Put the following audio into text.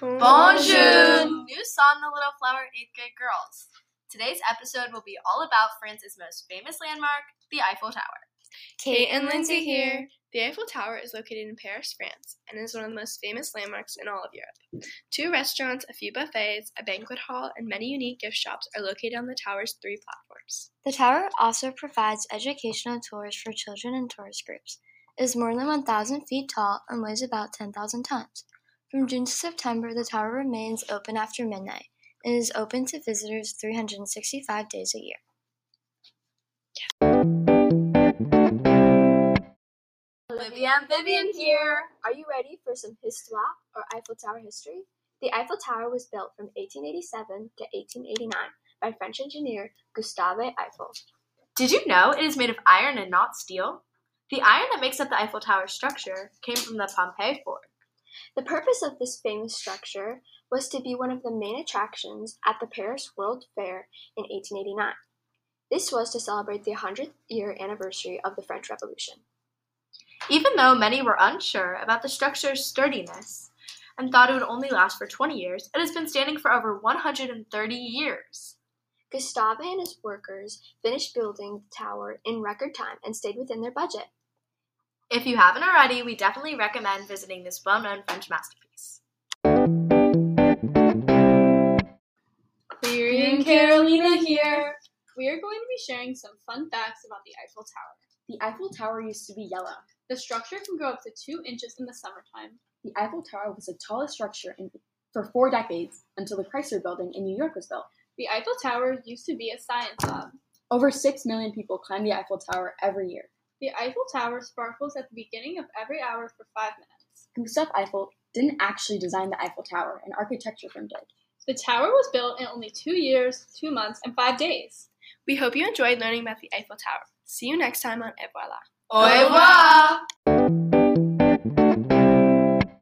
Bonjour! New song, The Little Flower 8th grade girls. Today's episode will be all about France's most famous landmark, the Eiffel Tower. Kate and Lindsay here. The Eiffel Tower is located in Paris, France, and is one of the most famous landmarks in all of Europe. Two restaurants, a few buffets, a banquet hall, and many unique gift shops are located on the tower's three platforms. The tower also provides educational tours for children and tourist groups. It is more than 1,000 feet tall and weighs about 10,000 tons. From June to September, the tower remains open after midnight and is open to visitors 365 days a year. Olivia and Vivian here. Are you ready for some histoire or Eiffel Tower history? The Eiffel Tower was built from 1887 to 1889 by French engineer Gustave Eiffel. Did you know it is made of iron and not steel? The iron that makes up the Eiffel Tower structure came from the Pompeii fort. The purpose of this famous structure was to be one of the main attractions at the Paris World Fair in 1889. This was to celebrate the 100th year anniversary of the French Revolution. Even though many were unsure about the structure's sturdiness and thought it would only last for 20 years, it has been standing for over 130 years. Gustave and his workers finished building the tower in record time and stayed within their budget. If you haven't already, we definitely recommend visiting this well known French masterpiece. Cleary and Carolina here. We are going to be sharing some fun facts about the Eiffel Tower. The Eiffel Tower used to be yellow. The structure can grow up to two inches in the summertime. The Eiffel Tower was the tallest structure in, for four decades until the Chrysler Building in New York was built. The Eiffel Tower used to be a science lab. Over six million people climb the Eiffel Tower every year. The Eiffel Tower sparkles at the beginning of every hour for five minutes. Gustave Eiffel didn't actually design the Eiffel Tower, an architecture firm did. The tower was built in only two years, two months, and five days. We hope you enjoyed learning about the Eiffel Tower. See you next time on Et Voilà. Au revoir!